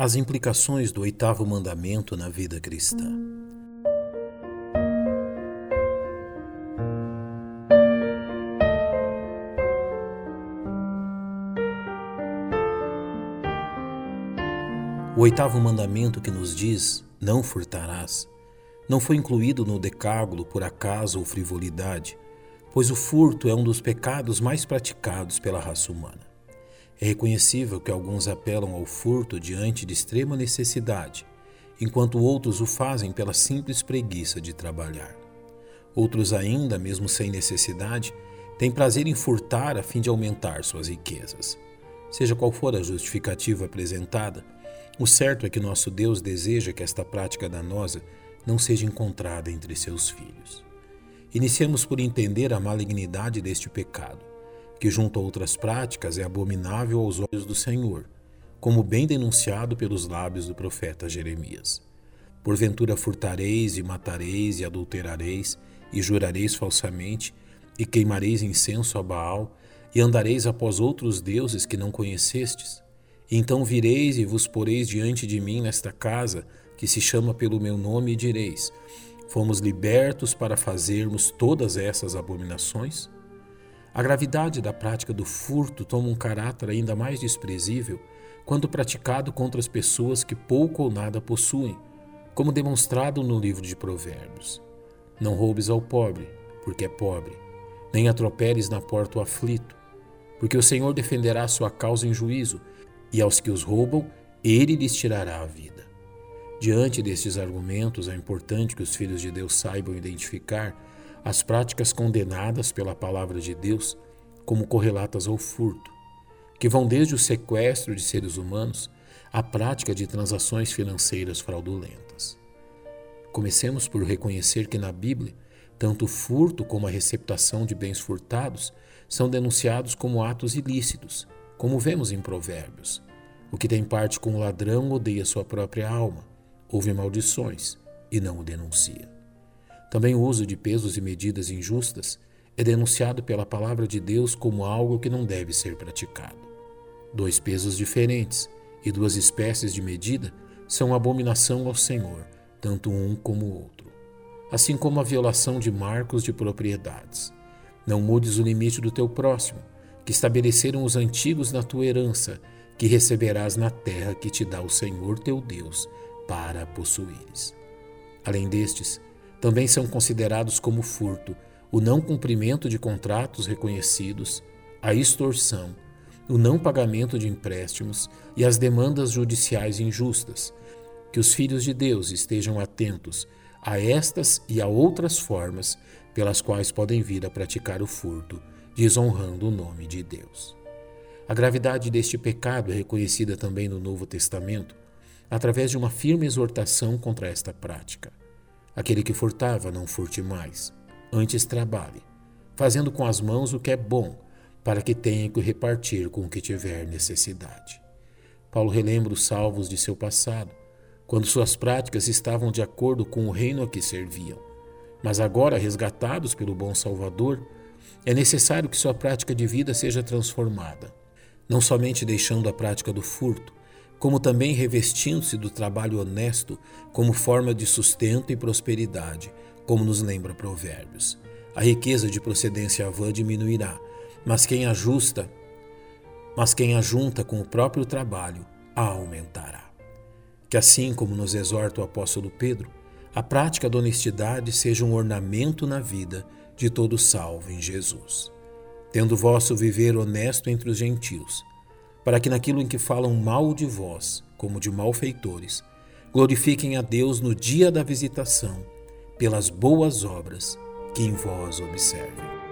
As implicações do oitavo mandamento na vida cristã. O oitavo mandamento que nos diz: não furtarás, não foi incluído no decágulo por acaso ou frivolidade, pois o furto é um dos pecados mais praticados pela raça humana. É reconhecível que alguns apelam ao furto diante de extrema necessidade, enquanto outros o fazem pela simples preguiça de trabalhar. Outros, ainda, mesmo sem necessidade, têm prazer em furtar a fim de aumentar suas riquezas. Seja qual for a justificativa apresentada, o certo é que nosso Deus deseja que esta prática danosa não seja encontrada entre seus filhos. Iniciamos por entender a malignidade deste pecado que, junto a outras práticas, é abominável aos olhos do Senhor, como bem denunciado pelos lábios do profeta Jeremias. Porventura furtareis e matareis e adulterareis e jurareis falsamente e queimareis incenso a Baal e andareis após outros deuses que não conhecestes. Então vireis e vos poreis diante de mim nesta casa que se chama pelo meu nome e direis: Fomos libertos para fazermos todas essas abominações? A gravidade da prática do furto toma um caráter ainda mais desprezível quando praticado contra as pessoas que pouco ou nada possuem, como demonstrado no livro de Provérbios. Não roubes ao pobre, porque é pobre, nem atropeles na porta o aflito, porque o Senhor defenderá a sua causa em juízo, e aos que os roubam, ele lhes tirará a vida. Diante destes argumentos, é importante que os filhos de Deus saibam identificar as práticas condenadas pela palavra de Deus como correlatas ao furto, que vão desde o sequestro de seres humanos à prática de transações financeiras fraudulentas. Comecemos por reconhecer que na Bíblia, tanto o furto como a receptação de bens furtados são denunciados como atos ilícitos, como vemos em Provérbios. O que tem parte com o ladrão odeia sua própria alma, ouve maldições e não o denuncia. Também o uso de pesos e medidas injustas é denunciado pela palavra de Deus como algo que não deve ser praticado. Dois pesos diferentes e duas espécies de medida são abominação ao Senhor, tanto um como o outro. Assim como a violação de marcos de propriedades. Não mudes o limite do teu próximo, que estabeleceram os antigos na tua herança, que receberás na terra que te dá o Senhor teu Deus para possuires. Além destes, também são considerados como furto o não cumprimento de contratos reconhecidos, a extorsão, o não pagamento de empréstimos e as demandas judiciais injustas. Que os filhos de Deus estejam atentos a estas e a outras formas pelas quais podem vir a praticar o furto, desonrando o nome de Deus. A gravidade deste pecado é reconhecida também no Novo Testamento através de uma firme exortação contra esta prática. Aquele que furtava, não furte mais. Antes trabalhe, fazendo com as mãos o que é bom, para que tenha que repartir com o que tiver necessidade. Paulo relembra os salvos de seu passado, quando suas práticas estavam de acordo com o reino a que serviam. Mas agora, resgatados pelo bom Salvador, é necessário que sua prática de vida seja transformada, não somente deixando a prática do furto, como também revestindo-se do trabalho honesto como forma de sustento e prosperidade, como nos lembra Provérbios. A riqueza de procedência avã diminuirá, mas quem ajusta, mas quem ajunta com o próprio trabalho, a aumentará. Que assim como nos exorta o apóstolo Pedro, a prática da honestidade seja um ornamento na vida de todo salvo em Jesus. Tendo vosso viver honesto entre os gentios, para que naquilo em que falam mal de vós, como de malfeitores, glorifiquem a Deus no dia da visitação, pelas boas obras que em vós observem.